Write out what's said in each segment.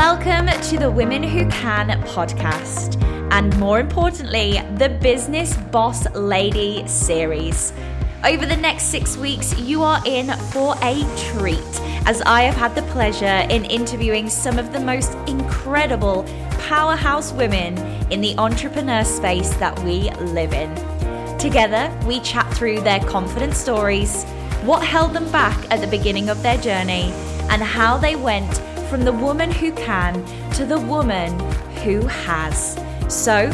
Welcome to the Women Who Can podcast, and more importantly, the Business Boss Lady series. Over the next six weeks, you are in for a treat as I have had the pleasure in interviewing some of the most incredible powerhouse women in the entrepreneur space that we live in. Together, we chat through their confident stories, what held them back at the beginning of their journey, and how they went from the woman who can to the woman who has. So,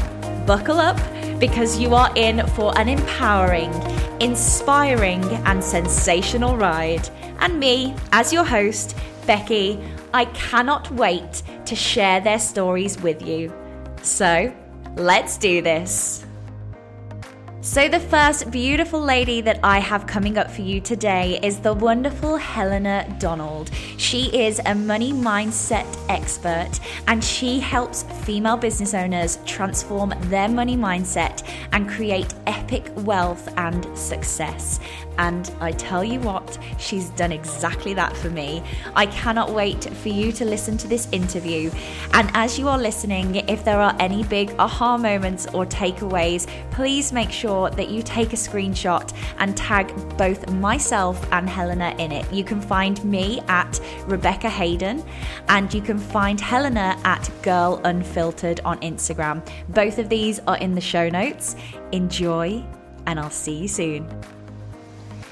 buckle up because you are in for an empowering, inspiring, and sensational ride. And me, as your host, Becky, I cannot wait to share their stories with you. So, let's do this. So, the first beautiful lady that I have coming up for you today is the wonderful Helena Donald. She is a money mindset expert and she helps female business owners transform their money mindset and create epic wealth and success. And I tell you what, she's done exactly that for me. I cannot wait for you to listen to this interview. And as you are listening, if there are any big aha moments or takeaways, please make sure that you take a screenshot and tag both myself and Helena in it. You can find me at Rebecca Hayden and you can find Helena at Girl Unfiltered on Instagram. Both of these are in the show notes. Enjoy, and I'll see you soon.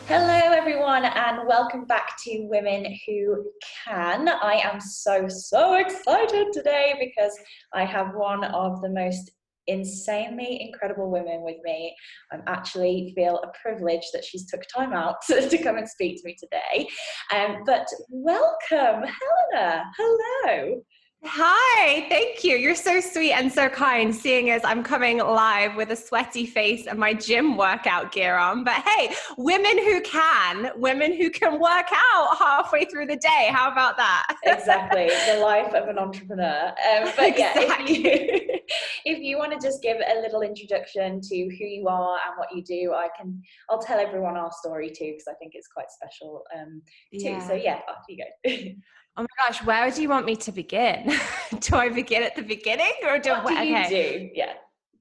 Hello, everyone, and welcome back to Women Who Can. I am so, so excited today because I have one of the most insanely incredible women with me. I actually feel a privilege that she's took time out to, come and speak to me today. Um, but welcome, Helena. Hello. Hi, thank you. You're so sweet and so kind, seeing as I'm coming live with a sweaty face and my gym workout gear on. But hey, women who can, women who can work out halfway through the day. How about that? exactly, the life of an entrepreneur. Um, but yeah, exactly. if you, if you want to just give a little introduction to who you are and what you do, I can. I'll tell everyone our story too because I think it's quite special um, too. Yeah. So yeah, off you go. Oh my gosh, where do you want me to begin? do I begin at the beginning or do, what do okay. you do? Yeah.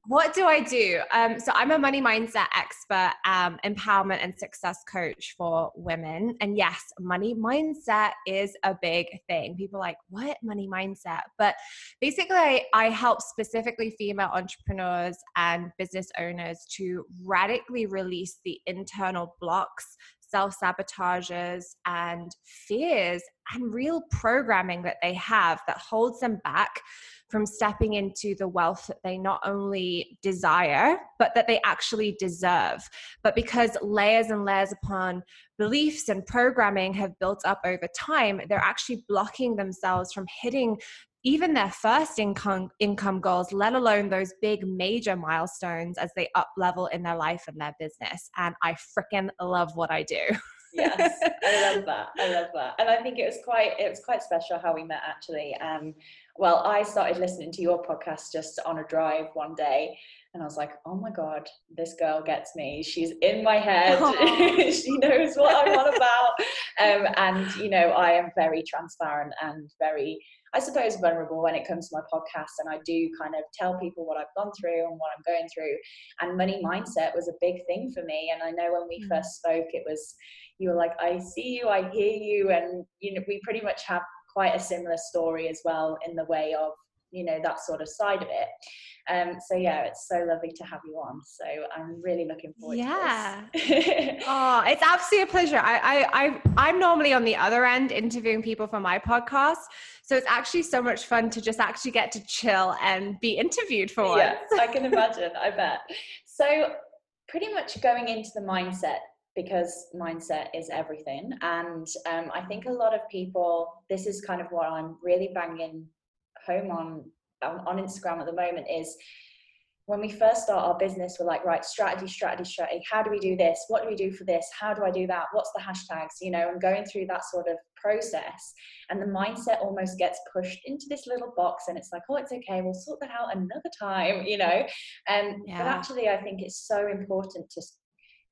What do I do? Um, so I'm a money mindset expert, um, empowerment and success coach for women. And yes, money mindset is a big thing. People like, what money mindset? But basically, I help specifically female entrepreneurs and business owners to radically release the internal blocks self sabotages and fears and real programming that they have that holds them back from stepping into the wealth that they not only desire, but that they actually deserve. But because layers and layers upon beliefs and programming have built up over time, they're actually blocking themselves from hitting even their first income income goals let alone those big major milestones as they up level in their life and their business and i freaking love what i do yes i love that i love that and i think it was quite it was quite special how we met actually um well i started listening to your podcast just on a drive one day and I was like, oh my God, this girl gets me. She's in my head. she knows what I'm on about. Um, and, you know, I am very transparent and very I suppose, vulnerable when it comes to my podcast. And I do kind of tell people what I've gone through and what I'm going through. And money mindset was a big thing for me. And I know when we mm. first spoke, it was, you were like, I see you, I hear you. And, you know, we pretty much have quite a similar story as well in the way of you know that sort of side of it um so yeah it's so lovely to have you on so i'm really looking forward yeah. to this oh it's absolutely a pleasure I, I i i'm normally on the other end interviewing people for my podcast so it's actually so much fun to just actually get to chill and be interviewed for once. Yeah, I can imagine. I bet. So pretty much going into the mindset because mindset is everything. And um, I think a lot of people, this is kind of what I'm really banging home on on Instagram at the moment is when we first start our business, we're like, right, strategy, strategy, strategy. How do we do this? What do we do for this? How do I do that? What's the hashtags? You know, I'm going through that sort of process. And the mindset almost gets pushed into this little box and it's like, oh, it's okay, we'll sort that out another time, you know. Um, yeah. But actually, I think it's so important to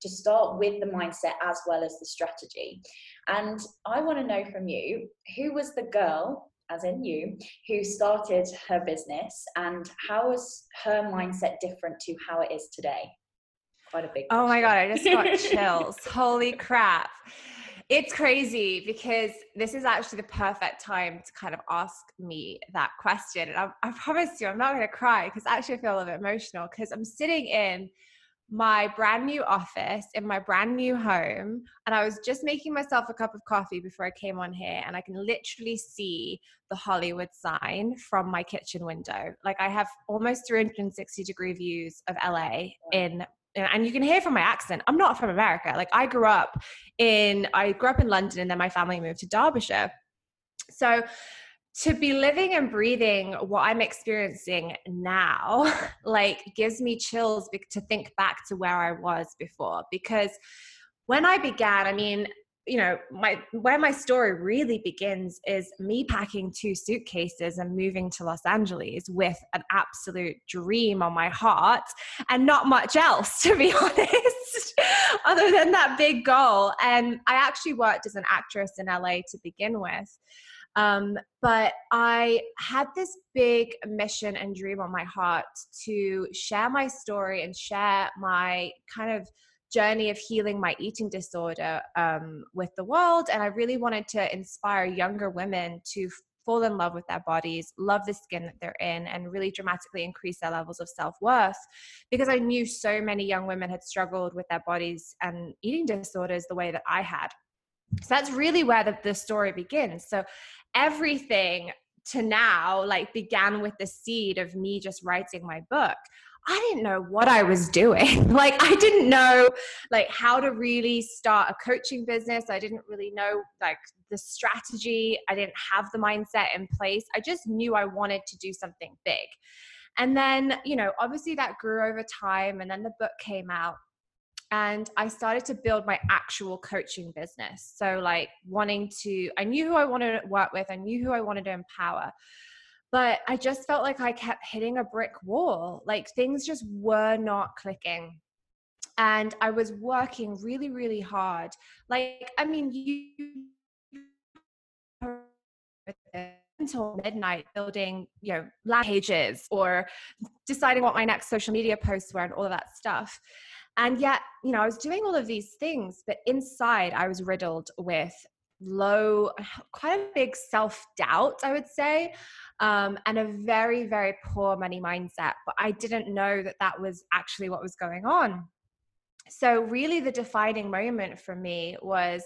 to start with the mindset as well as the strategy. And I want to know from you, who was the girl as in you, who started her business, and how was her mindset different to how it is today? Quite a big. Oh my god, I just got chills. Holy crap! It's crazy because this is actually the perfect time to kind of ask me that question. And I, I promise you, I'm not going to cry because actually I feel a little bit emotional because I'm sitting in my brand new office in my brand new home and i was just making myself a cup of coffee before i came on here and i can literally see the hollywood sign from my kitchen window. Like i have almost 360 degree views of la in and you can hear from my accent. I'm not from america. Like i grew up in i grew up in london and then my family moved to derbyshire. So to be living and breathing what I'm experiencing now, like gives me chills to think back to where I was before. Because when I began, I mean, you know, my where my story really begins is me packing two suitcases and moving to Los Angeles with an absolute dream on my heart and not much else, to be honest, other than that big goal. And I actually worked as an actress in LA to begin with. Um, but I had this big mission and dream on my heart to share my story and share my kind of journey of healing my eating disorder um, with the world. And I really wanted to inspire younger women to fall in love with their bodies, love the skin that they're in, and really dramatically increase their levels of self worth. Because I knew so many young women had struggled with their bodies and eating disorders the way that I had. So that's really where the, the story begins. So everything to now like began with the seed of me just writing my book I didn't know what I was doing. like I didn't know like how to really start a coaching business. I didn't really know like the strategy. I didn't have the mindset in place. I just knew I wanted to do something big. And then, you know, obviously that grew over time and then the book came out and I started to build my actual coaching business. So, like, wanting to, I knew who I wanted to work with, I knew who I wanted to empower, but I just felt like I kept hitting a brick wall. Like, things just were not clicking. And I was working really, really hard. Like, I mean, you until midnight building you know land pages or deciding what my next social media posts were and all of that stuff and yet, you know, I was doing all of these things, but inside I was riddled with low, quite a big self doubt, I would say, um, and a very, very poor money mindset. But I didn't know that that was actually what was going on. So, really, the defining moment for me was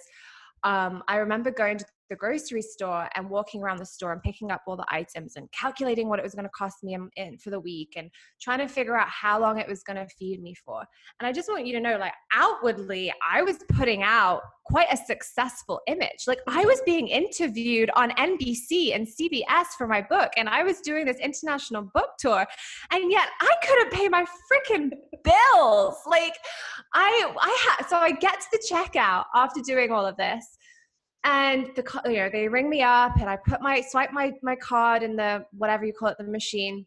um, I remember going to the grocery store and walking around the store and picking up all the items and calculating what it was going to cost me in, for the week and trying to figure out how long it was going to feed me for. And I just want you to know, like, outwardly, I was putting out quite a successful image. Like, I was being interviewed on NBC and CBS for my book, and I was doing this international book tour, and yet I couldn't pay my freaking bills. Like, I, I had, so I get to the checkout after doing all of this and the you know they ring me up and i put my swipe my my card in the whatever you call it the machine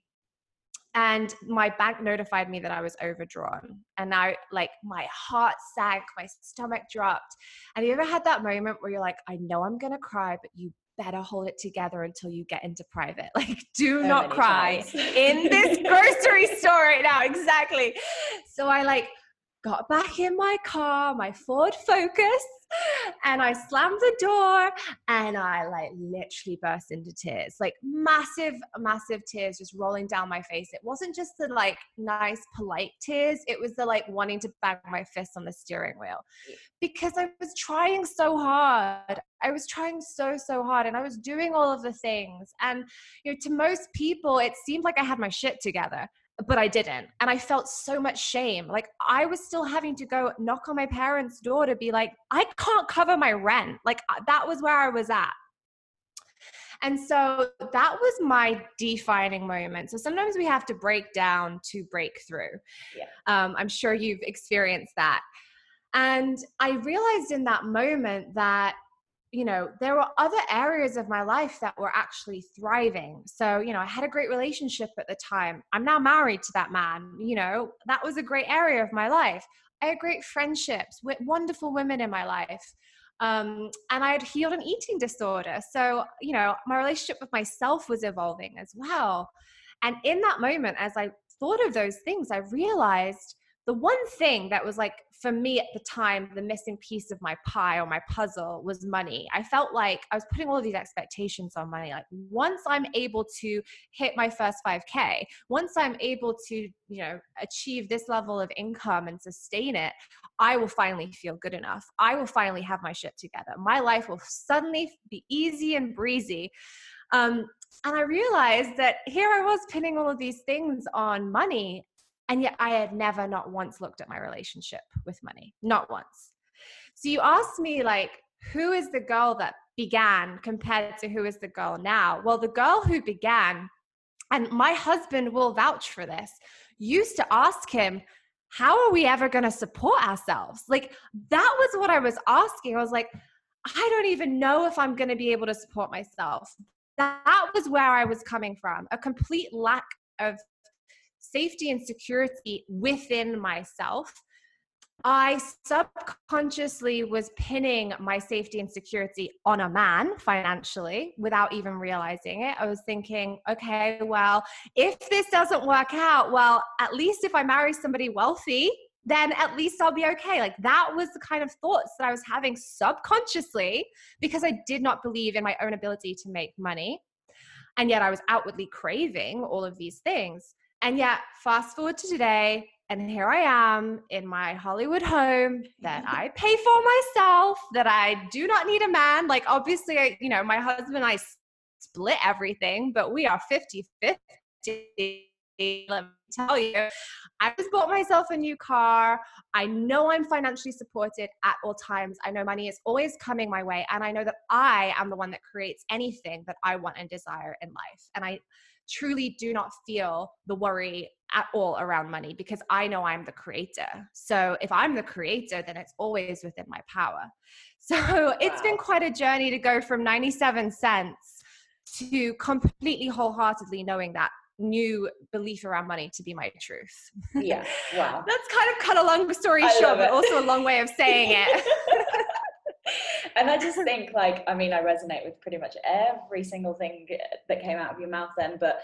and my bank notified me that i was overdrawn and i like my heart sank my stomach dropped have you ever had that moment where you're like i know i'm gonna cry but you better hold it together until you get into private. Like, do so not cry in this grocery store right now. Exactly. So I like got back in my car, my Ford Focus, and I slammed the door and I like literally burst into tears, like massive, massive tears just rolling down my face. It wasn't just the like nice, polite tears, it was the like wanting to bang my fist on the steering wheel because I was trying so hard. I was trying so, so hard and I was doing all of the things. And, you know, to most people, it seemed like I had my shit together but I didn't. And I felt so much shame. Like I was still having to go knock on my parents' door to be like, I can't cover my rent. Like uh, that was where I was at. And so that was my defining moment. So sometimes we have to break down to break through. Yeah. Um, I'm sure you've experienced that. And I realized in that moment that you know, there were other areas of my life that were actually thriving. So, you know, I had a great relationship at the time. I'm now married to that man. You know, that was a great area of my life. I had great friendships with wonderful women in my life. Um, and I had healed an eating disorder. So, you know, my relationship with myself was evolving as well. And in that moment, as I thought of those things, I realized the one thing that was like for me at the time the missing piece of my pie or my puzzle was money. I felt like i was putting all of these expectations on money like once i'm able to hit my first 5k once i'm able to you know achieve this level of income and sustain it i will finally feel good enough. I will finally have my shit together. My life will suddenly be easy and breezy. Um, and I realized that here I was pinning all of these things on money. And yet I had never, not once looked at my relationship with money, not once. So you asked me, like, who is the girl that began compared to who is the girl now? Well, the girl who began, and my husband will vouch for this, used to ask him, how are we ever going to support ourselves? Like, that was what I was asking. I was like, I don't even know if I'm going to be able to support myself. That was where I was coming from a complete lack of safety and security within myself. I subconsciously was pinning my safety and security on a man financially without even realizing it. I was thinking, okay, well, if this doesn't work out, well, at least if I marry somebody wealthy, then at least I'll be okay. Like that was the kind of thoughts that I was having subconsciously because I did not believe in my own ability to make money. And yet I was outwardly craving all of these things. And yet, fast forward to today, and here I am in my Hollywood home that I pay for myself, that I do not need a man. Like, obviously, I, you know, my husband and I split everything, but we are 50 50. Let me tell you, I just bought myself a new car. I know I'm financially supported at all times. I know money is always coming my way. And I know that I am the one that creates anything that I want and desire in life. And I truly do not feel the worry at all around money because I know I'm the creator. So if I'm the creator, then it's always within my power. So wow. it's been quite a journey to go from 97 cents to completely wholeheartedly knowing that new belief around money to be my truth. Yeah. Wow. That's kind of cut a long story I short, but also a long way of saying it. and I just think like I mean I resonate with pretty much every single thing that came out of your mouth then but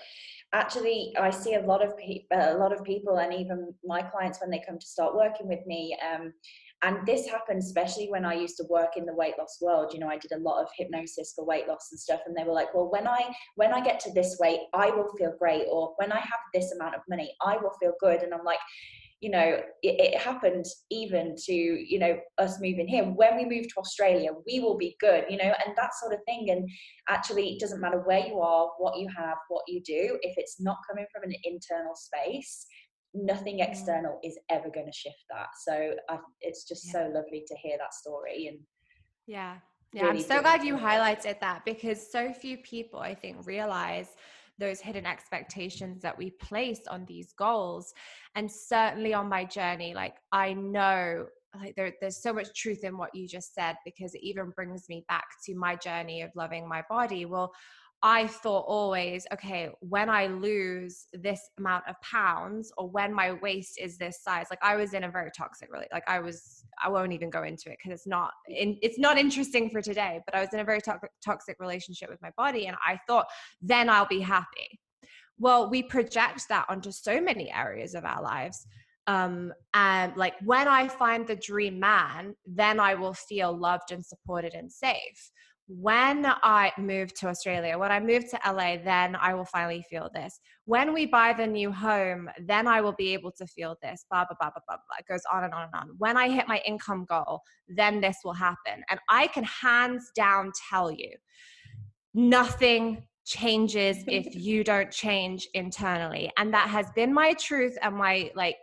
actually I see a lot of people a lot of people and even my clients when they come to start working with me um, and this happened especially when i used to work in the weight loss world you know i did a lot of hypnosis for weight loss and stuff and they were like well when i when i get to this weight i will feel great or when i have this amount of money i will feel good and i'm like you know it, it happened even to you know us moving here. When we move to australia we will be good you know and that sort of thing. And actually it doesn't matter where you are what you have what you do if it's not coming from an internal space nothing external is ever going to shift that. So I, it's just yeah. so lovely to hear that story and yeah. Yeah really i'm so glad you highlighted that because so few people i think realize those hidden expectations that we place on these goals. And certainly on my journey like i know like there, there's so much truth in what you just said because it even brings me back to my journey of loving my body. Well I thought always, okay, when I lose this amount of pounds or when my waist is this size, like I was in a very toxic really, like I was, I won't even go into it because it's not, in, it's not interesting for today, but I was in a very to- toxic relationship with my body. And I thought, then I'll be happy. Well, we project that onto so many areas of our lives. Um, and like when I find the dream man, then I will feel loved and supported and safe when I move to Australia, when I move to LA, then I will finally feel this. When we buy the new home, then I will be able to feel this. Blah, blah, blah, blah, blah, blah. It goes on and on and on. When I hit my income goal, then this will happen. And I can hands down tell you nothing changes if you don't change internally. And that has been my truth and my like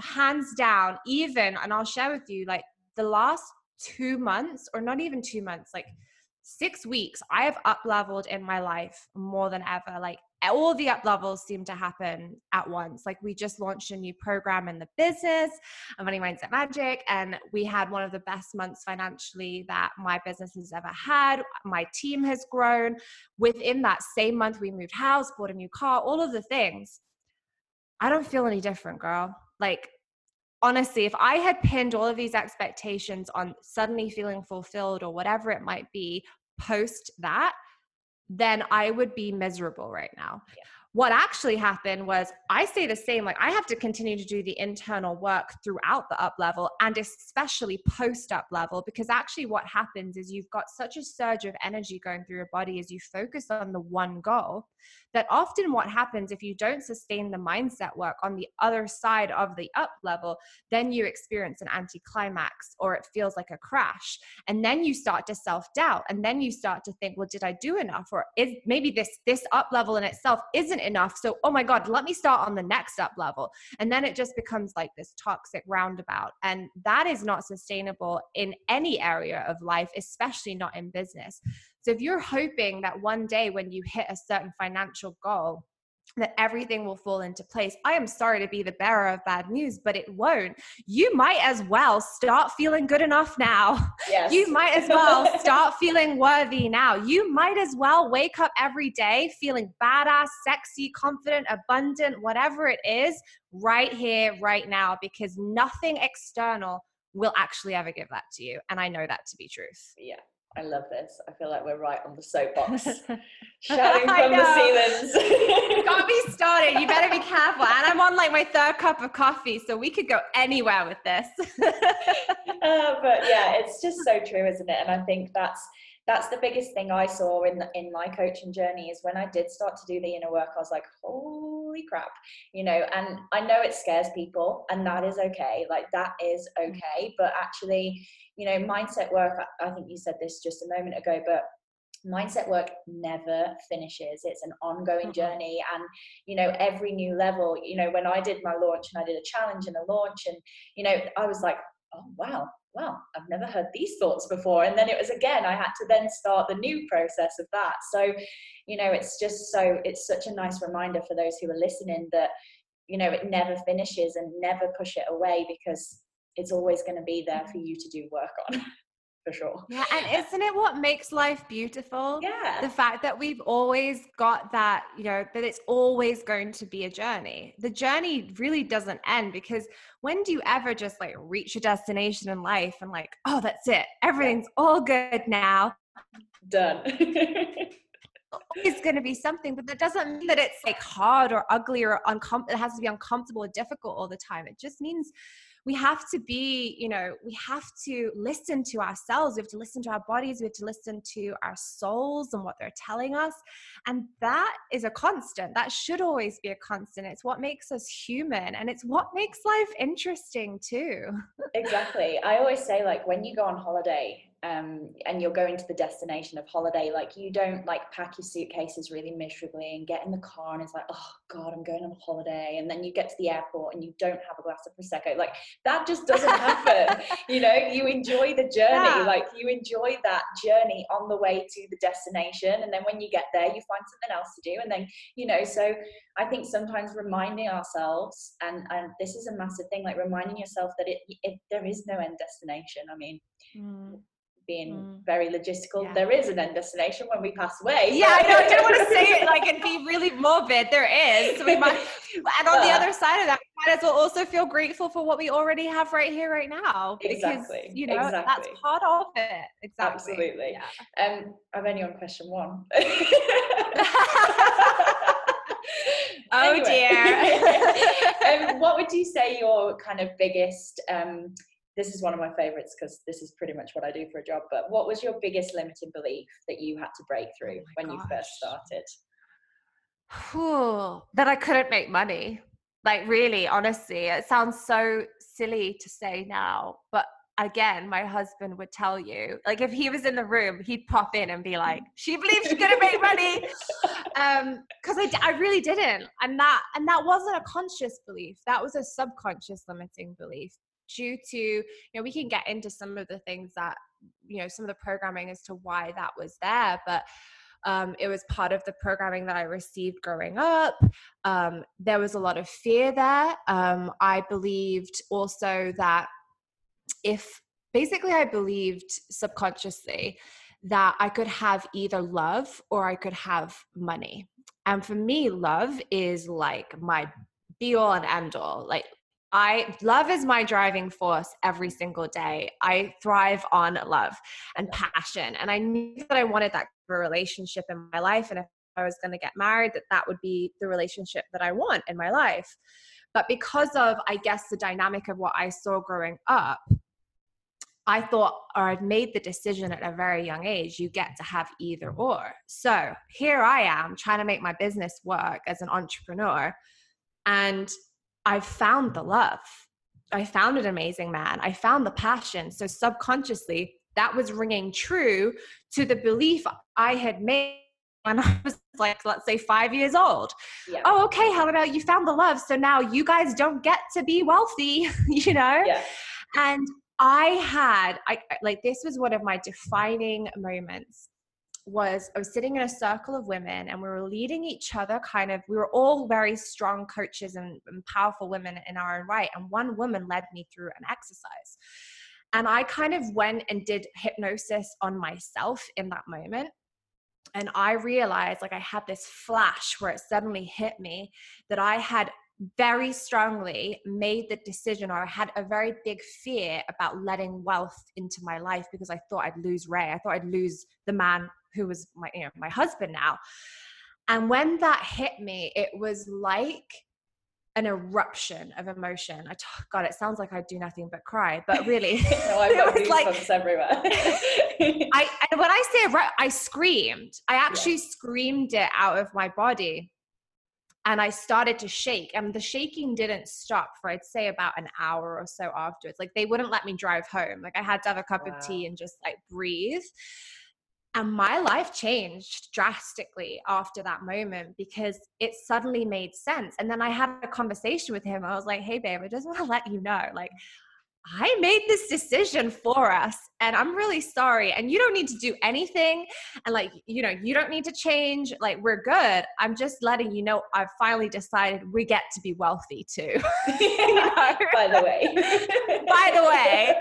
hands down, even, and I'll share with you like the last two months, or not even two months, like six weeks, I have up leveled in my life more than ever. Like all the up levels seem to happen at once. Like we just launched a new program in the business, Money Mindset Magic, and we had one of the best months financially that my business has ever had. My team has grown. Within that same month, we moved house, bought a new car, all of the things. I don't feel any different, girl. Like honestly, if I had pinned all of these expectations on suddenly feeling fulfilled or whatever it might be post that, then I would be miserable right now. Yeah what actually happened was I stay the same. Like I have to continue to do the internal work throughout the up level and especially post up level because actually what happens is you've got such a surge of energy going through your body as you focus on the one goal that often what happens if you don't sustain the mindset work on the other side of the up level, then you experience an anticlimax or it feels like a crash. And then you start to self doubt and then you start to think, well, did I do enough? Or is maybe this this up level in itself isn't enough. So, oh my God, let me start on the next up level. And then it just becomes like this toxic roundabout. And that is not sustainable in any area of life, especially not in business. So if you're hoping that one day when you hit a certain financial goal, that everything will fall into place. I am sorry to be the bearer of bad news, but it won't. You might as well start feeling good enough now. Yes. You might as well start feeling worthy now. You might as well wake up every day feeling badass, sexy, confident, abundant, whatever it is, right here, right now, because nothing external will actually ever give that to you. And I know that to be truth. Yeah. I love this. I feel like we're right on the soapbox, shouting from the ceilings. Got me started. You better be careful. And I'm on like my third cup of coffee, so we could go anywhere with this. uh, but yeah, it's just so true, isn't it? And I think that's that's the biggest thing I saw in the, in my coaching journey is when I did start to do the inner work, I was like, holy crap, you know. And I know it scares people, and that is okay. Like that is mm. okay. But actually, you know, mindset work. I think you said this just a moment ago, but mindset work never finishes it's an ongoing mm-hmm. journey and you know every new level you know when i did my launch and i did a challenge and a launch and you know i was like oh wow wow, I've never heard these thoughts before. And then it was again, I had to then start the new process of that. So, you know, it's just so, it's such a nice reminder for those who are listening that, you know, it never finishes and never push it away because it's always going to be there for mm-hmm. you to do work on. for sure. Yeah, and isn't it what makes life beautiful? Yeah. The fact that we've always got that, you know, that it's always going to be a journey. The journey really doesn't end because when do you ever just like reach a destination in life and like, oh, that's it. Everything's all good now. Done. It's going to be something, but that doesn't mean that it's like hard or ugly or uncomfortable. It has to be uncomfortable or difficult all the time. It just means we have to be, you know, we have to listen to ourselves. We have to listen to our bodies. We have to listen to our souls and what they're telling us. And that is a constant. That should always be a constant. It's what makes us human and it's what makes life interesting too. exactly. I always say, like, when you go on holiday, um, and you're going to the destination of holiday, like you don't like pack your suitcases really miserably and get in the car and it's like, oh God, I'm going on holiday. And then you get to the airport and you don't have a glass of Prosecco. Like that just doesn't happen. you know, you enjoy the journey, yeah. like you enjoy that journey on the way to the destination. And then when you get there, you find something else to do. And then, you know, so I think sometimes reminding ourselves, and, and this is a massive thing, like reminding yourself that it, it there is no end destination. I mean, mm being mm. very logistical, yeah. there is an end destination when we pass away. Yeah, I know. I don't want to say it like and be really morbid. There is. So we might, and on the other side of that, we might as well also feel grateful for what we already have right here, right now. Because, exactly. You know, exactly. that's part of it. Exactly. Absolutely. Yeah. Um, I'm only on question one. oh dear. um, what would you say your kind of biggest um, this is one of my favorites because this is pretty much what I do for a job. But what was your biggest limiting belief that you had to break through oh when gosh. you first started? Whew, that I couldn't make money. Like, really, honestly, it sounds so silly to say now, but again, my husband would tell you, like, if he was in the room, he'd pop in and be like, "She believes she's gonna make money," um, because I, I really didn't, and that and that wasn't a conscious belief. That was a subconscious limiting belief due to you know we can get into some of the things that you know some of the programming as to why that was there but um, it was part of the programming that I received growing up. Um, there was a lot of fear there. Um, I believed also that if basically I believed subconsciously that I could have either love or I could have money. And for me, love is like my be all and end all. Like I love is my driving force every single day. I thrive on love and passion. And I knew that I wanted that relationship in my life. And if I was going to get married, that that would be the relationship that I want in my life. But because of, I guess, the dynamic of what I saw growing up, I thought, or I'd made the decision at a very young age, you get to have either or. So here I am trying to make my business work as an entrepreneur. And I found the love. I found an amazing man. I found the passion. So subconsciously, that was ringing true to the belief I had made when I was like, let's say five years old. Yeah. Oh, okay. How about you found the love? So now you guys don't get to be wealthy, you know? Yeah. And I had, I like, this was one of my defining moments was I was sitting in a circle of women and we were leading each other kind of we were all very strong coaches and, and, powerful women in our own right. And one woman led me through an exercise. And I kind of went and did hypnosis on myself in that moment. And I realized like I had this flash where it suddenly hit me that I had very strongly made the decision or I had a very big fear about letting wealth into my life because I thought I'd lose Ray. I thought I'd lose the man who was my you know my husband now. And when that hit me, it was like an eruption of emotion. I t- God, it sounds like I do nothing but cry, but really, no, I've got it like, everywhere. I and when I say I screamed. I actually yeah. screamed it out of my body, and I started to shake. And the shaking didn't stop for I'd say about an hour or so afterwards. Like they wouldn't let me drive home. Like I had to have a cup wow. of tea and just like breathe. And my life changed drastically after that moment because it suddenly made sense. And then I had a conversation with him. I was like, hey, babe, I just want to let you know, like, I made this decision for us and I'm really sorry. And you don't need to do anything. And like, you know, you don't need to change. Like, we're good. I'm just letting you know I've finally decided we get to be wealthy too. By the way. By the way.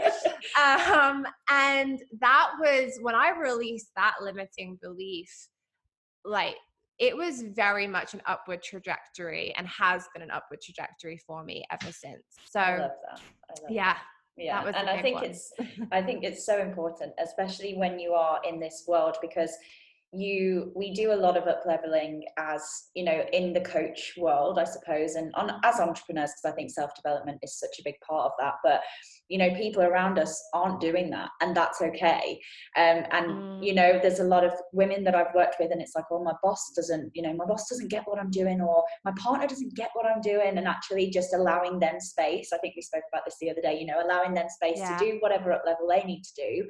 Um, and that was when I released that limiting belief, like, it was very much an upward trajectory and has been an upward trajectory for me ever since. So, I love that. I love yeah. That yeah and i think one. it's i think it's so important especially when you are in this world because you we do a lot of up leveling as you know in the coach world i suppose and on as entrepreneurs because i think self development is such a big part of that but you know people around us aren't doing that and that's okay um, and mm. you know there's a lot of women that i've worked with and it's like oh my boss doesn't you know my boss doesn't get what i'm doing or my partner doesn't get what i'm doing and actually just allowing them space i think we spoke about this the other day you know allowing them space yeah. to do whatever up level they need to do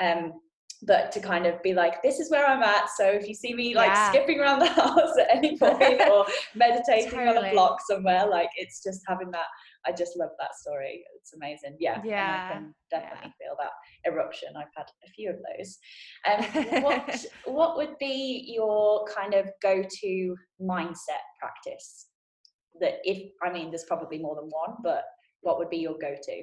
um, but to kind of be like, this is where I'm at. So if you see me like yeah. skipping around the house at any point or meditating totally. on a block somewhere, like it's just having that. I just love that story. It's amazing. Yeah. Yeah. I can definitely yeah. feel that eruption. I've had a few of those. Um, what what would be your kind of go-to mindset practice? That if I mean, there's probably more than one, but what would be your go-to?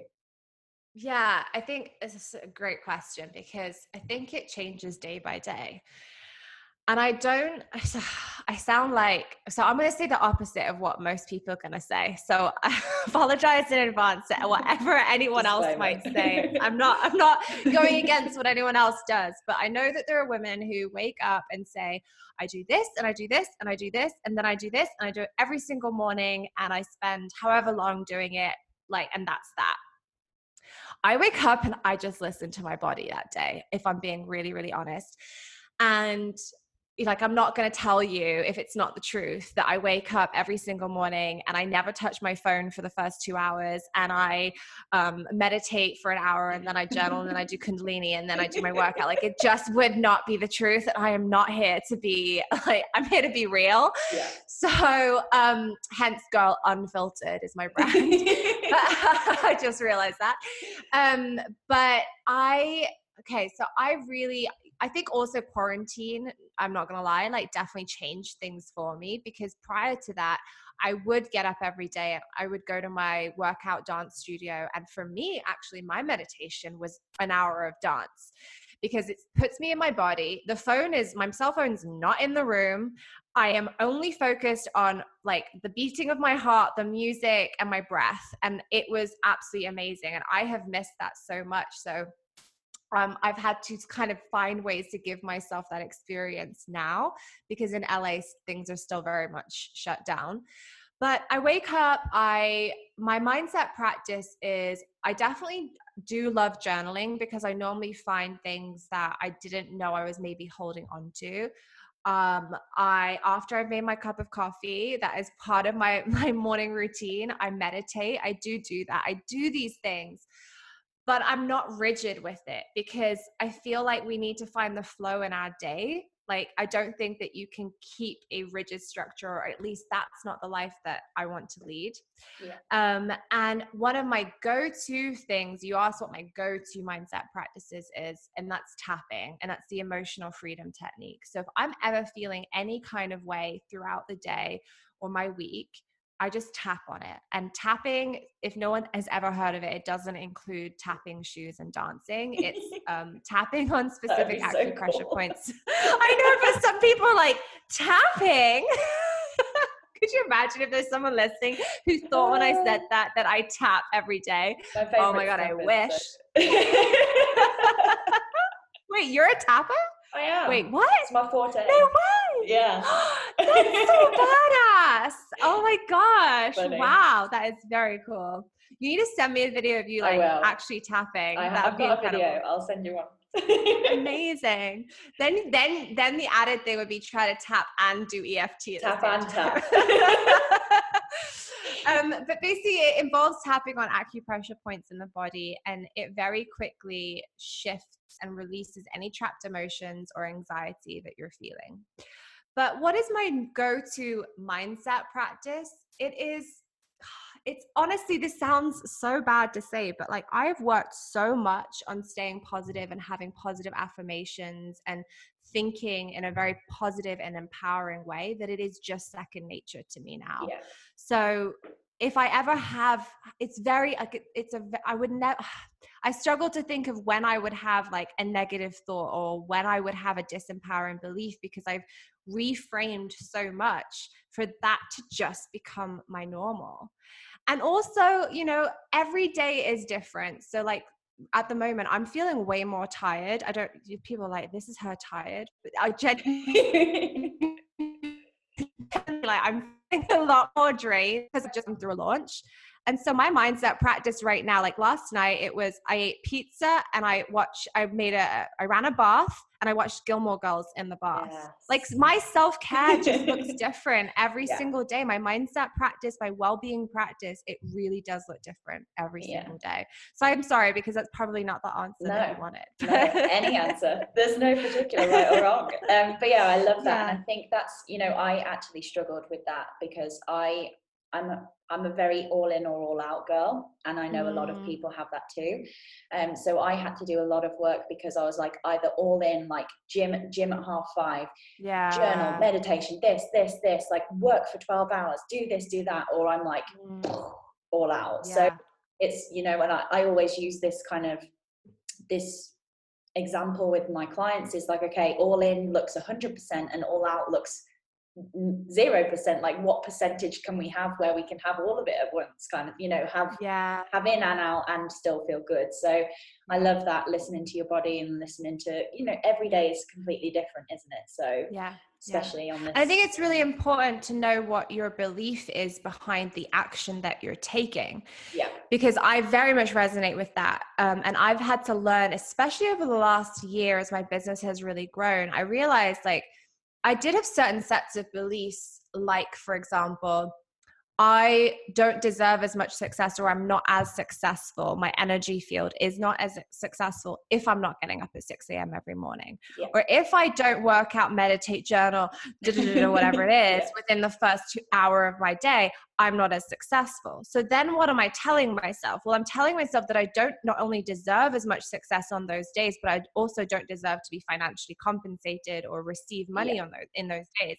Yeah, I think it's a great question because I think it changes day by day. And I don't, I sound like, so I'm going to say the opposite of what most people are going to say. So I apologize in advance to whatever anyone else might say. I'm not, I'm not going against what anyone else does, but I know that there are women who wake up and say, I do this and I do this and I do this and then I do this and I do it every single morning and I spend however long doing it. Like, and that's that. I wake up and I just listen to my body that day, if I'm being really, really honest. And like i'm not going to tell you if it's not the truth that i wake up every single morning and i never touch my phone for the first two hours and i um, meditate for an hour and then i journal and then i do kundalini and then i do my workout. Like it just would not be the truth. I am not here to be like i'm here to be real. Yeah. so um hence girl unfiltered is my brand. I just realized that. Um but i okay so i really I think also quarantine, I'm not gonna lie, like definitely changed things for me because prior to that, I would get up every day. I would go to my workout dance studio. And for me, actually, my meditation was an hour of dance because it puts me in my body. The phone is my cell phone's not in the room. I am only focused on like the beating of my heart, the music, and my breath. And it was absolutely amazing. And I have missed that so much. So um, I've had to kind of find ways to give myself that experience now because in LA things are still very much shut down. But I wake up, I my mindset practice is I definitely do love journaling because I normally find things that I didn't know I was maybe holding on to um i after i've made my cup of coffee that is part of my my morning routine i meditate i do do that i do these things but i'm not rigid with it because i feel like we need to find the flow in our day. Like i don't think that you can keep a rigid structure or at least that's not the life that i want to lead. Yeah. um, and one of my go-to things you asked what my go-to mindset practices is and that's tapping and that's the emotional freedom technique. So if i'm ever feeling any kind of way throughout the day or my week I just tap on it. And tapping, if no one has ever heard of it, it doesn't include tapping shoes and dancing. It's um, tapping on specific acupressure so cool. points. I know for some people, like tapping. Could you imagine if there's someone listening who thought when I said that that I tap every day? My oh my god, I wish. Wait, you're a tapper? I am. Wait, what? It's my forte. No way. Yeah. That's so badass. Oh my gosh. Funny. Wow. That is very cool. You need to send me a video of you like actually tapping. I have got incredible. a video. I'll send you one. Amazing. Then then then the added thing would be try to tap and do EFT. tap and tap. um, but basically, it involves tapping on acupressure points in the body, and it very quickly shifts and releases any trapped emotions or anxiety that you're feeling. But what is my go to mindset practice? It is it's honestly this sounds so bad to say but like i've worked so much on staying positive and having positive affirmations and thinking in a very positive and empowering way that it is just second nature to me now yeah. so if I ever have, it's very, it's a, I would never, I struggle to think of when I would have like a negative thought or when I would have a disempowering belief because I've reframed so much for that to just become my normal. And also, you know, every day is different. So, like, at the moment, I'm feeling way more tired. I don't, people like, this is her tired. I genuinely, like, I'm a lot more drained because I've just come through a launch. And so my mindset practice right now, like last night, it was I ate pizza and I watched, I made a, I ran a bath and I watched Gilmore Girls in the bath. Yes. Like my self care just looks different every yeah. single day. My mindset practice, my well being practice, it really does look different every yeah. single day. So I'm sorry because that's probably not the answer no, that you wanted. no, any answer. There's no particular right or wrong. Um, but yeah, I love that. Yeah. And I think that's, you know, I actually struggled with that because I, I'm a, I'm a very all in or all out girl, and I know mm. a lot of mm. people have that too. Um, so I had to do a lot of work because I was like either all in, like gym, gym at half five, yeah, journal, meditation, this, this, this, like work for twelve hours, do this, do that, or I'm like mm. all out. Yeah. So it's you know, and I, I always use this kind of this example with my clients is like okay all in looks 100% and all out looks zero percent like what percentage can we have where we can have all of it at once kind of you know have yeah. have in and out and still feel good. So i love that listening to your body and listening to you know every day is completely different isn't it? So yeah especially yeah. on this i think it's really important to know what your belief is behind the action that you're taking. Yeah. Because i very much resonate with that um, and i've had to learn especially over the last year as my business has really grown i realized like I did have certain sets of beliefs, like, for example, I don't deserve as much success or I'm not as successful. My energy field is not as successful if I'm not getting up at 6 a.m. every morning. Yeah. Or if I don't work out, meditate, journal, whatever it is, yeah. within the first two hour of my day, I'm not as successful. So then what am I telling myself? Well, I'm telling myself that I don't not only deserve as much success on those days, but I also don't deserve to be financially compensated or receive money yeah. on those in those days.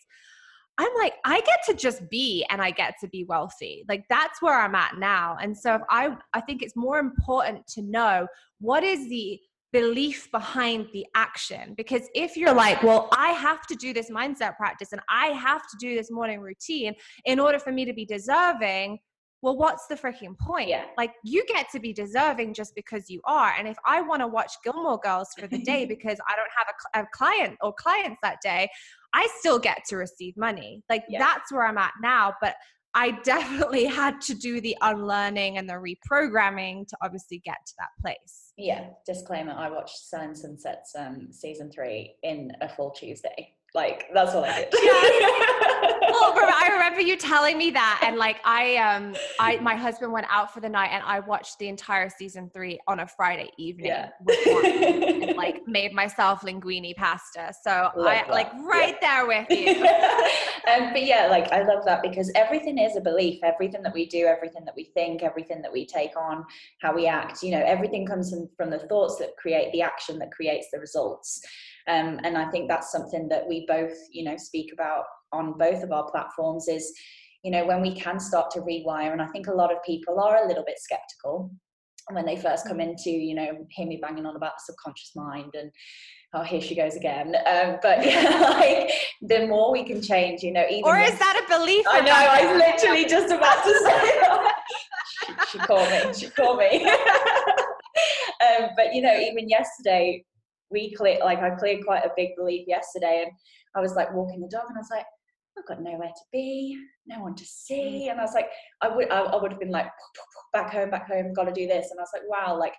I'm like, I get to just be and I get to be wealthy. Like that's where I'm at now. And so if I I think it's more important to know what is the belief behind the action. Because if you're like, well, I have to do this mindset practice and I have to do this morning routine in order for me to be deserving, well, what's the freaking point? Yeah. Like, you get to be deserving just because you are. And if I want to watch Gilmore Girls for the day because I don't have a, a, client or clients that day, I still get to receive money. Like, Yeah. that's where I'm at now. But I definitely had to do the unlearning and the reprogramming to obviously get to that place. Yeah, disclaimer, I watched Selling Sunsets um season three in a full Tuesday. Like that's all I did. well, I remember you telling me that, and like I, um, I, my husband went out for the night, and I watched the entire season three on a Friday evening Yeah. and like made myself linguine pasta. So Love I, that. like, right there with you. um, but yeah, like I love that because everything is a belief. Everything that we do, everything that we think, everything that we take on, how we act, you know, everything comes from, from the thoughts that create the action that creates the results. Um, and I think that's something that we both, you know, speak about on both of our platforms is, you know, when we can start to rewire. And I think a lot of people are a little bit skeptical when they first come into, you know, hear me banging on about the subconscious mind and oh, here she goes again. Um, but yeah, like the more we can change, you know, even or when- is that a belief? I know, I was literally just about to say that. she, she called me, she called me. um, but you know, even yesterday, we cleared, like I cleared quite a big belief yesterday and I was like walking the dog and I was like, I've got nowhere to be, no one to mm. see. And I was like, I would, I, I would have been like, back home, back home, got to do this. And I was like, wow, like,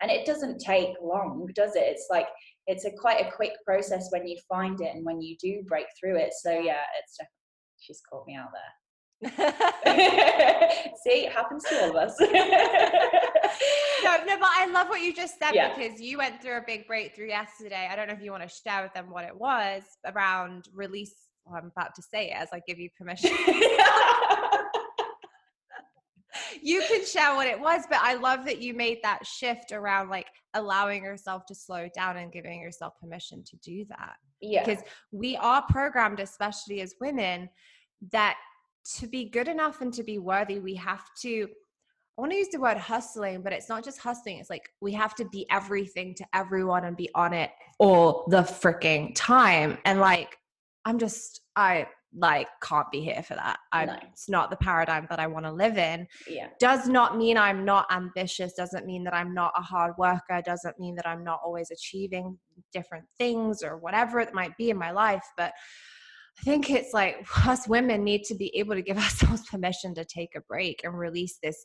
and it doesn't take long, does it? It's like, it's a quite a quick process when you find it and when you do break through it. So yeah, it's definitely, she's caught me out there. See, it happens to all of us. no, no, but I love what you just said Yeah. because you went through a big breakthrough yesterday. I don't know if you want to share with them what it was around release. Well, I'm about to say it as I give you permission. you can share what it was, but I love that you made that shift around like allowing yourself to slow down and giving yourself permission to do that. yeah. Because we are programmed, especially as women, that to be good enough and to be worthy, we have to. I want to use the word hustling, but it's not just hustling. It's like we have to be everything to everyone and be on it all the freaking time. And like, I'm just, I like can't be here for that. I, No. It's not the paradigm that I want to live in yeah. does not mean I'm not ambitious, doesn't mean that I'm not a hard worker, doesn't mean that I'm not always achieving different things or whatever it might be in my life. But I think it's like us women need to be able to give ourselves permission to take a break and release this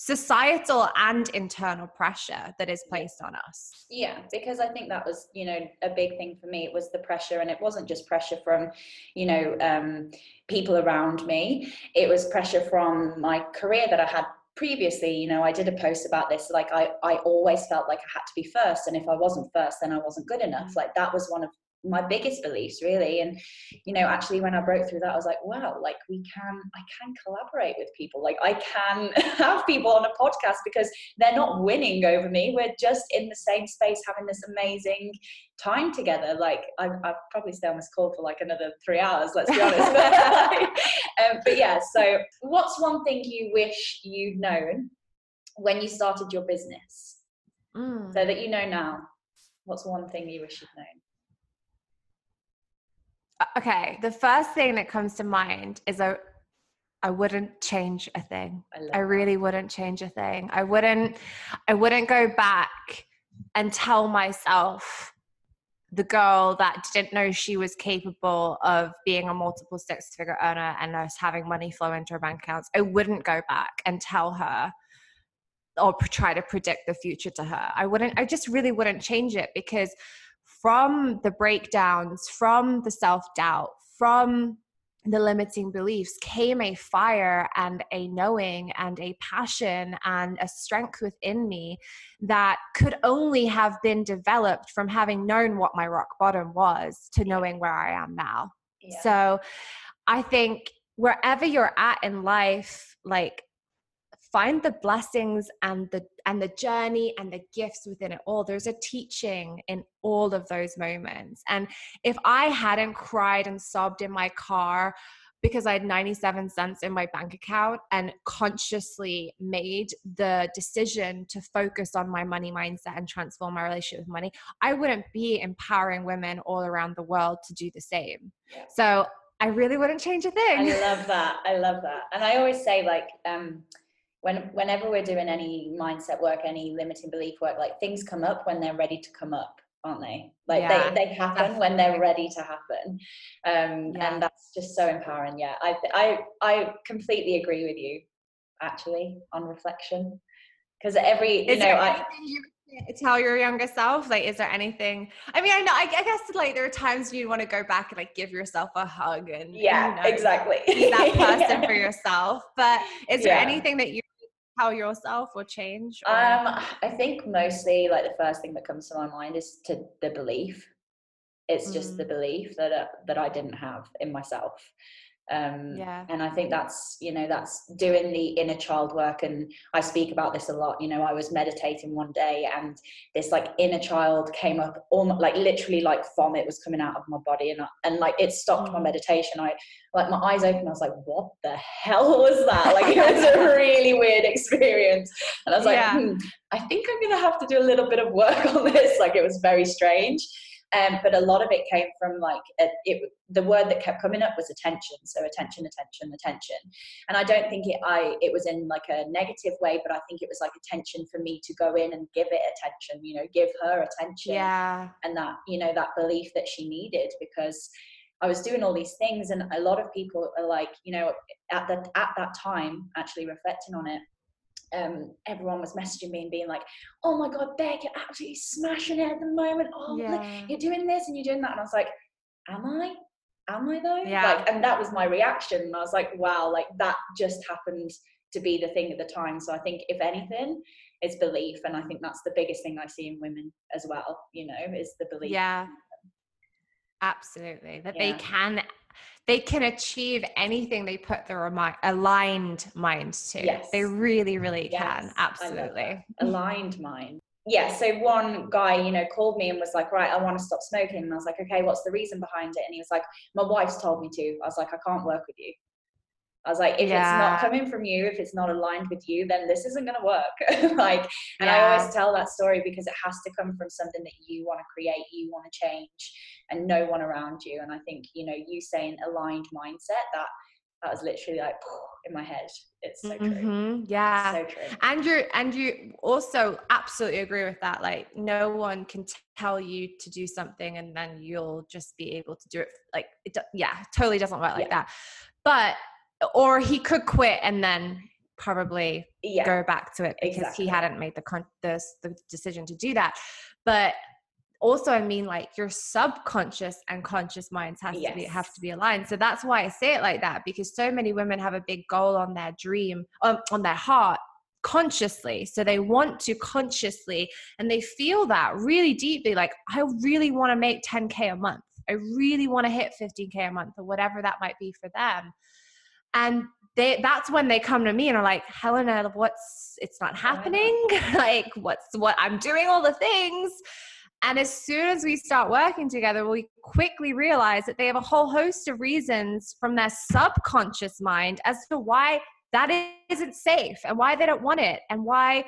societal and internal pressure that is placed on us. Yeah, because I think that was, you know, a big thing for me. It was the pressure, and it wasn't just pressure from, you know, um, people around me. It was pressure from my career that I had previously. You know, I did a post about this. Like, I, I always felt like I had to be first, and if I wasn't first, then I wasn't good enough. Like, that was one of my biggest beliefs really. And you know actually when i broke through that i was like wow like we can i can collaborate with people. Like i can have people on a podcast because they're not winning over me. We're just in the same space having this amazing time together. Like I, i'd probably stay on this call for like another three hours let's be honest. Um, but yeah so what's one thing you wish you'd known when you started your business? Mm. so that you know now what's one thing you wish you'd known Okay, the first thing that comes to mind is I, I wouldn't change a thing. I, I really wouldn't change a thing. I wouldn't I wouldn't go back and tell myself the girl that didn't know she was capable of being a multiple six figure earner and us having money flow into her bank accounts. I wouldn't go back and tell her or pr- try to predict the future to her. I wouldn't I just really wouldn't change it because from the breakdowns, from the self-doubt, from the limiting beliefs came a fire and a knowing and a passion and a strength within me that could only have been developed from having known what my rock bottom was to knowing where I am now. yeah. So I think wherever you're at in life, like find the blessings and the and the journey and the gifts within it all there's a teaching in all of those moments and if i hadn't cried and sobbed in my car because I had 97 cents in my bank account and consciously made the decision to focus on my money mindset and transform my relationship with money, I wouldn't be empowering women all around the world to do the same. Yeah. So I really wouldn't change a thing. I love that. I love that. And I always say, like, um, when whenever we're doing any mindset work, any limiting belief work, like things come up when they're ready to come up aren't they? Like yeah, they, they happen definitely. when they're ready to happen. Um, yeah. And that's just so empowering. Yeah, I, I, I completely agree with you, actually, on reflection. Because every, you is know, I. You tell your younger self like is there anything i mean i know i, I guess like there are times you want to go back and like give yourself a hug and yeah you know, exactly be that person yeah. for yourself but is there yeah. anything that you how yourself or change? Or? Um, I think mostly like the first thing that comes to my mind is to the belief. It's mm. just the mm. belief that uh, that I didn't have in myself um, yeah. and i think that's you know that's doing the inner child work. And i speak about this a lot. You know i was meditating one day and this like inner child came up almost like literally like vomit was coming out of my body. And I, and like it stopped my mm. meditation. I like my eyes open i was like what the hell was that? Like it was a really weird experience. And i was like yeah. hmm, i think i'm gonna have to do a little bit of work on this. Like it was very strange um, but a lot of it came from like a, it, the word that kept coming up was attention. So attention, attention, attention. And I don't think it I it was in like a negative way, but I think it was like attention for me to go in and give it attention. You know, give her attention. Yeah. And that you know that belief that she needed because. I was doing all these things, and a lot of people are like, you know, at that at that time, actually reflecting on it, um, everyone was messaging me and being like, "Oh my god, Beck, you're absolutely smashing it at the moment. Oh, yeah. you're doing this and you're doing that." And I was like, "Am I? Am I though?" Yeah. Like, and that was my reaction. And I was like, "Wow, like that just happened to be the thing at the time." So I think, if anything, it's belief, and I think that's the biggest thing I see in women as well. You know, is the belief. Yeah. Absolutely, that yeah. they can they can achieve anything they put their aligned mind to. Yes. They really, really yes. can. Absolutely. Aligned mind. Yeah. So one guy, you know, called me and was like, right, I want to stop smoking. And I was like, okay, what's the reason behind it? And he was like, my wife's told me to. I was like, I can't work with you. I was like, if yeah. it's not coming from you, if it's not aligned with you, then this isn't going to work. like, and yeah. I always tell that story because it has to come from something that you want to create, you want to change, and no one around you. And I think, you know, you saying aligned mindset, that that was literally like in my head. It's so true. Mm-hmm. Yeah. so true. And you and you also absolutely agree with that. Like no one can tell you to do something and then you'll just be able to do it. Like it, yeah, totally doesn't work like yeah. that. But or he could quit and then probably yeah, go back to it because exactly. he hadn't made the, con- the the decision to do that. But also i mean like your subconscious and conscious minds has yes. to be have to be aligned so that's why i say it like that because so many women have a big goal on their dream um, on their heart consciously so they want to consciously and they feel that really deeply like i really want to make 10k a month i really want to hit 15k a month or whatever that might be for them and they that's when they come to me and are like helena what's it's not happening? Like what's what i'm doing all the things. And as soon as we start working together, we quickly realize that they have a whole host of reasons from their subconscious mind as to why that isn't safe and why they don't want it and why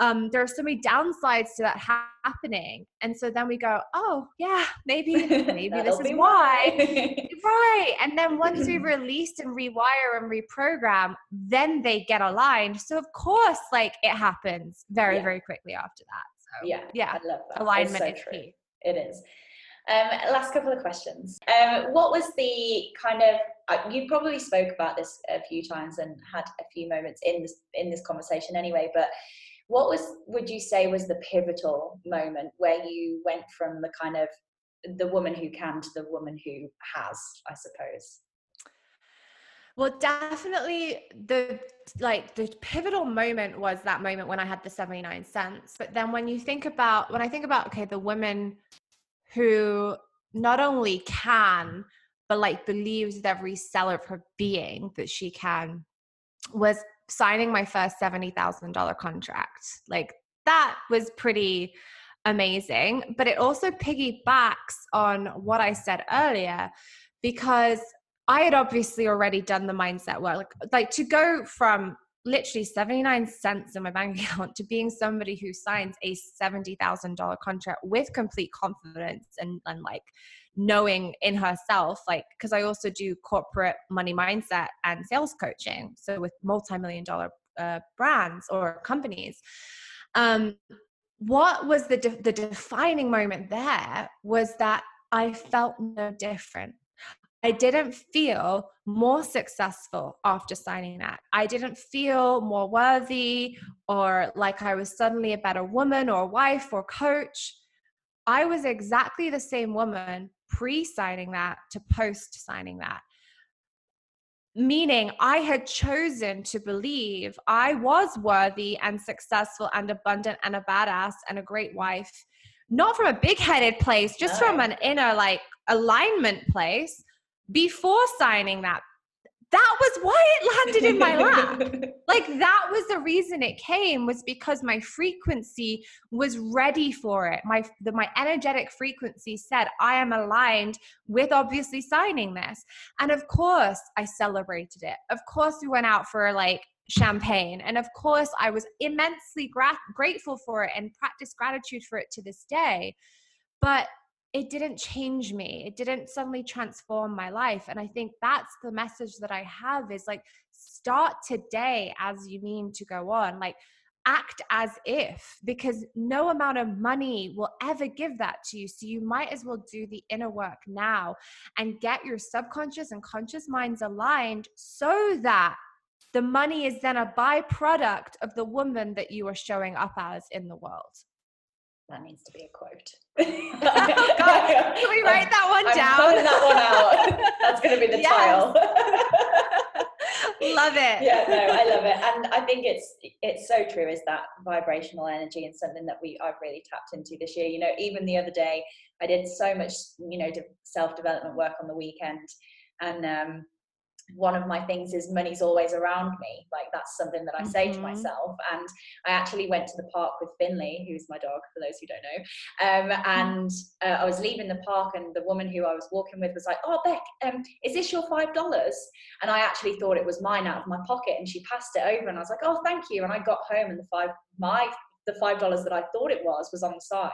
um, there are so many downsides to that happening. And so then we go, oh, yeah, maybe, maybe this is why. right. And then once we release and rewire and reprogram, then they get aligned. So, of course, like it happens very, yeah. very quickly after that. So, yeah, yeah, I love that. Alignment so is true. key. It is. Um, last couple of questions. Um, what was the kind of uh, you probably spoke about this a few times and had a few moments in this in this conversation anyway, but what was would you say was the pivotal moment where you went from the kind of the woman who can to the woman who has, I suppose? Well, definitely the like the pivotal moment was that moment when I had the 79 cents. But then when you think about when I think about okay, the women who not only can but like believes with every cell of her being that she can was signing my first $70,000 contract. Like that was pretty amazing, but it also piggybacks on what I said earlier because I had obviously already done the mindset work. Like, like to go from literally 79 cents in my bank account to being somebody who signs a $70,000 contract with complete confidence and, and like knowing in herself, like, because I also do corporate money mindset and sales coaching. So with multi million dollar uh, brands or companies. Um, what was the, de- the defining moment there was that I felt no different. I didn't feel more successful after signing that. I didn't feel more worthy or like I was suddenly a better woman or wife or coach. I was exactly the same woman pre signing that to post signing that. Meaning, I had chosen to believe I was worthy and successful and abundant and a badass and a great wife, not from a big headed place, just no. from an inner like alignment place before signing that that was why it landed in my lap. Like that was the reason it came was because my frequency was ready for it. My the, my energetic frequency said i am aligned with obviously signing this. And of course i celebrated it. Of course we went out for like champagne. And of course i was immensely gra- grateful for it and practice gratitude for it to this day. But it didn't change me. It didn't suddenly transform my life. And i think that's the message that i have is like start today as you mean to go on. Like act as if because no amount of money will ever give that to you. So you might as well do the inner work now and get your subconscious and conscious minds aligned so that the money is then a byproduct of the woman that you are showing up as in the world that needs to be a quote. God, can we write that one I'm down? that one out. That's going to be the yes. title. love it. Yeah, no, I love it, and I think it's it's so true. Is that vibrational energy and something that we I've really tapped into this year. You know, even the other day, I did so much you know self development work on the weekend, and um, one of my things is money's always around me. Like that's something that I say mm-hmm. to myself. And I actually went to the park with Finley, who's my dog, for those who don't know. Um, mm-hmm. and uh, I was leaving the park, and the woman who I was walking with was like, "Oh, Beck, um, is this your five dollars?" And I actually thought it was mine out of my pocket, and she passed it over, and I was like, "Oh, thank you." And I got home, and the five my the five dollars that I thought it was was on the side,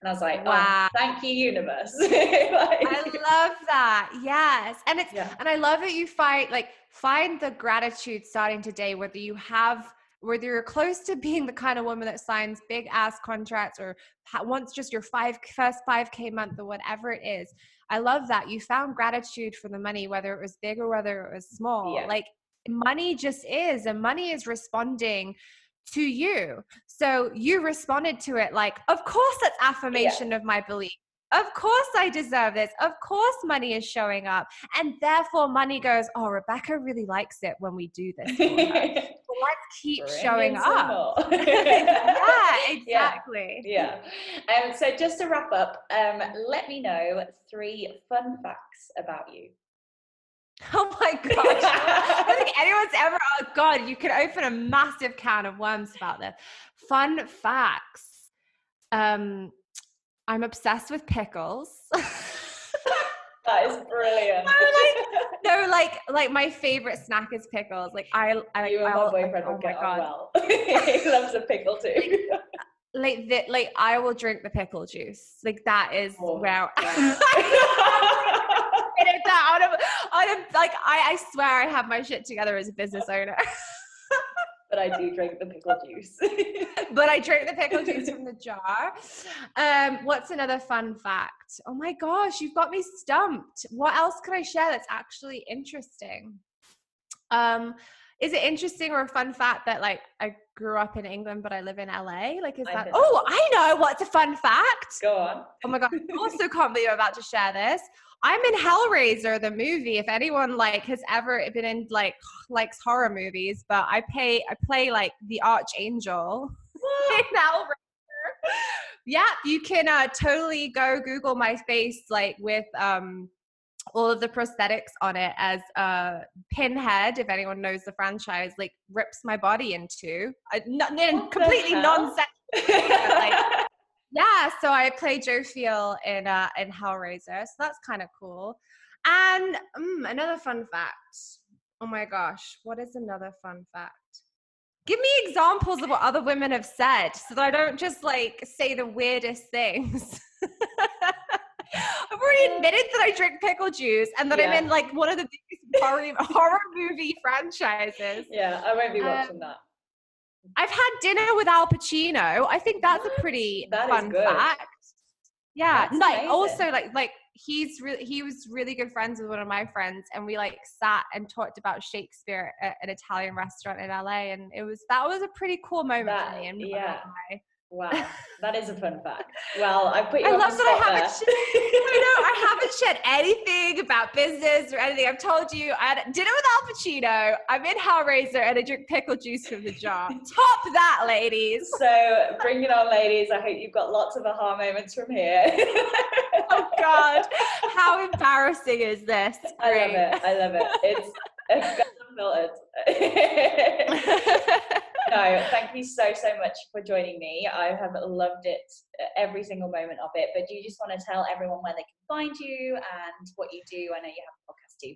and I was like, oh, "Wow, oh, thank you, universe!" like, I love that. Yes, and it's yeah. and I love that you find like find the gratitude starting today, whether you have whether you're close to being the kind of woman that signs big ass contracts or wants just your five first 5k month or whatever it is i love that you found gratitude for the money whether it was big or whether it was small yeah. like money just is and money is responding to you. So you responded to it like, of course, that's affirmation yeah. of my belief. Of course, I deserve this. Of course, money is showing up. And therefore, money goes, Oh, Rebecca really likes it when we do this. so let's keep showing up. yeah, exactly. Yeah. yeah. Um, so, just to wrap up, um, let me know three fun facts about you. Oh my gosh. I don't think anyone's ever, oh God, you could open a massive can of worms about this. Fun facts. Um, I'm obsessed with pickles. that is brilliant. no, like, no, like, like my favorite snack is pickles. Like I, I you and my boyfriend will oh get on well. he loves a pickle too. Like, like the, like I will drink the pickle juice. Like that is oh, where out of out of like I, I swear I have my shit together as a business owner. but I do drink the pickle juice. but I drink the pickle juice from the jar. Um, what's another fun fact? Oh my gosh, you've got me stumped. What else could I share that's actually interesting? Um, is it interesting or a fun fact that like I grew up in England but I live in LA? Like is that oh I know what's a fun fact. Go on. Oh my god, I also can't believe I'm about to share this. I'm in Hellraiser, the movie. If anyone like has ever been in like likes horror movies, but I pay I play like the Archangel in Hellraiser. yeah, you can uh, totally go Google my face like with um all of the prosthetics on it as uh pinhead if anyone knows the franchise like rips my body into uh, n- completely nonsense like, yeah, so I play feel in uh, in Hellraiser, so that's kind of cool. And mm, another fun fact. Oh my gosh, what is another fun fact? Give me examples of what other women have said so that I don't just like say the weirdest things. I've already admitted that I drink pickle juice and that yeah. I'm in like one of the biggest horror, horror movie franchises. Yeah, I won't be watching um, that. I've had dinner with Al Pacino. I think that's a pretty that fun fact. Yeah, that's like amazing. also like like he's really he was really good friends with one of my friends, and we like sat and talked about Shakespeare at an Italian restaurant in LA, and it was that was a pretty cool moment that, for me. And yeah. Wow, that is a fun fact. Well, I put you. I love that I haven't. Sh- I know I haven't shared anything about business or anything. I've told you I had dinner with Al Pacino. I'm in Hellraiser and I drink pickle juice from the jar. Top that, ladies. So bring it on, ladies. I hope you've got lots of aha moments from here. oh God, how embarrassing is this? Great. I love it. I love it. It's. it's filtered no, thank you so, so much for joining me. I have loved it, every single moment of it. But do you just want to tell everyone where they can find you and what you do? I know you have a podcast too.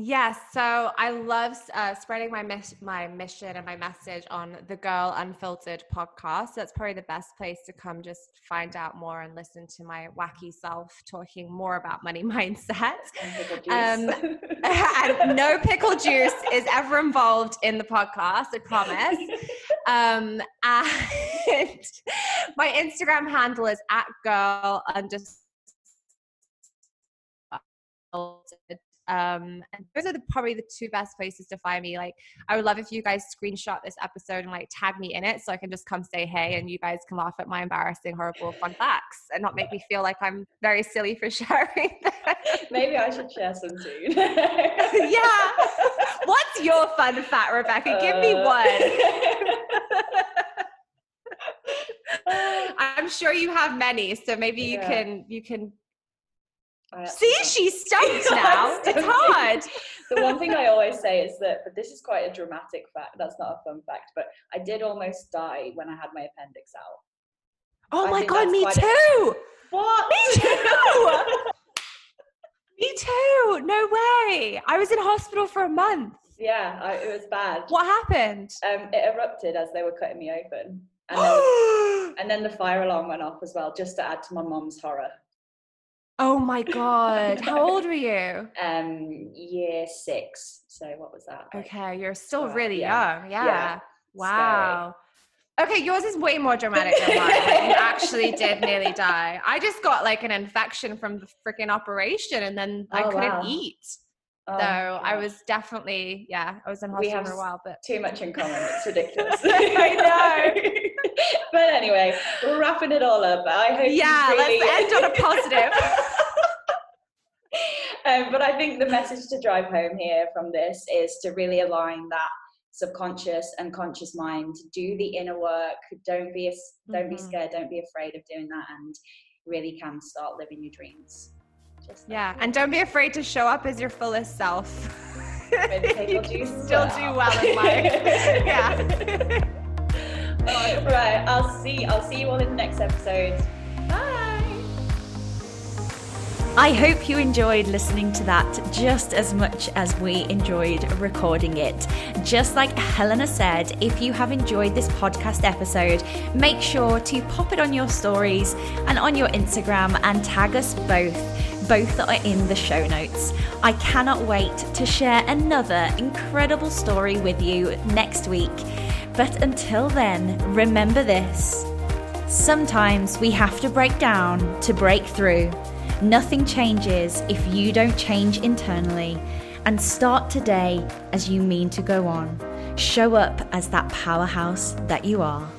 Yes, so I love uh, spreading my mis- my mission and my message on the Girl Unfiltered podcast. That's probably the best place to come just find out more and listen to my wacky self talking more about money mindset. And, um, and no pickle juice is ever involved in the podcast, I promise. Um, and my Instagram handle is at girl underscore um, and those are the, probably the two best places to find me. Like, I would love if you guys screenshot this episode and like tag me in it so I can just come say hey and you guys can laugh at my embarrassing, horrible fun facts and not make me feel like I'm very silly for sharing. Maybe I should share some too. yeah. What's your fun fact, Rebecca? Give me uh, one. I'm sure you have many, so maybe you yeah. can you can See, she's stumped now. it's hard. the one thing I always say is that, but this is quite a dramatic fact. That's not a fun fact, but I did almost die when I had my appendix out. Oh I my god, me too. A- what? Me too. me too. No way. I was in hospital for a month. Yeah, I, it was bad. What happened? Um, it erupted as they were cutting me open. And then, and then the fire alarm went off as well, just to add to my mom's horror. Oh my god! How old were you? Um, year six. So what was that? Like, okay, you're still 12, really yeah. young. Yeah. yeah. Wow. Scary. Okay, yours is way more dramatic than mine. you actually did nearly die. I just got like an infection from the freaking operation, and then I oh, couldn't wow. eat. Oh, so I was definitely, yeah, I was in hospital for a while, but too much in common. It's ridiculous. I know. but anyway, we're wrapping it all up. I hope. Yeah, really... let's end on a positive. um, but I think the message to drive home here from this is to really align that subconscious and conscious mind. Do the inner work. Don't be don't mm-hmm. be scared. Don't be afraid of doing that, and really can start living your dreams. Just yeah, and don't be afraid to show up as your fullest self. you can still do well in life. yeah. right, I'll see. I'll see you all in the next episode. I hope you enjoyed listening to that just as much as we enjoyed recording it. Just like Helena said, if you have enjoyed this podcast episode, make sure to pop it on your stories and on your Instagram and tag us both both that are in the show notes. I cannot wait to share another incredible story with you next week. But until then, remember this sometimes we have to break down to break through. Nothing changes if you don't change internally. And start today as you mean to go on. Show up as that powerhouse that you are.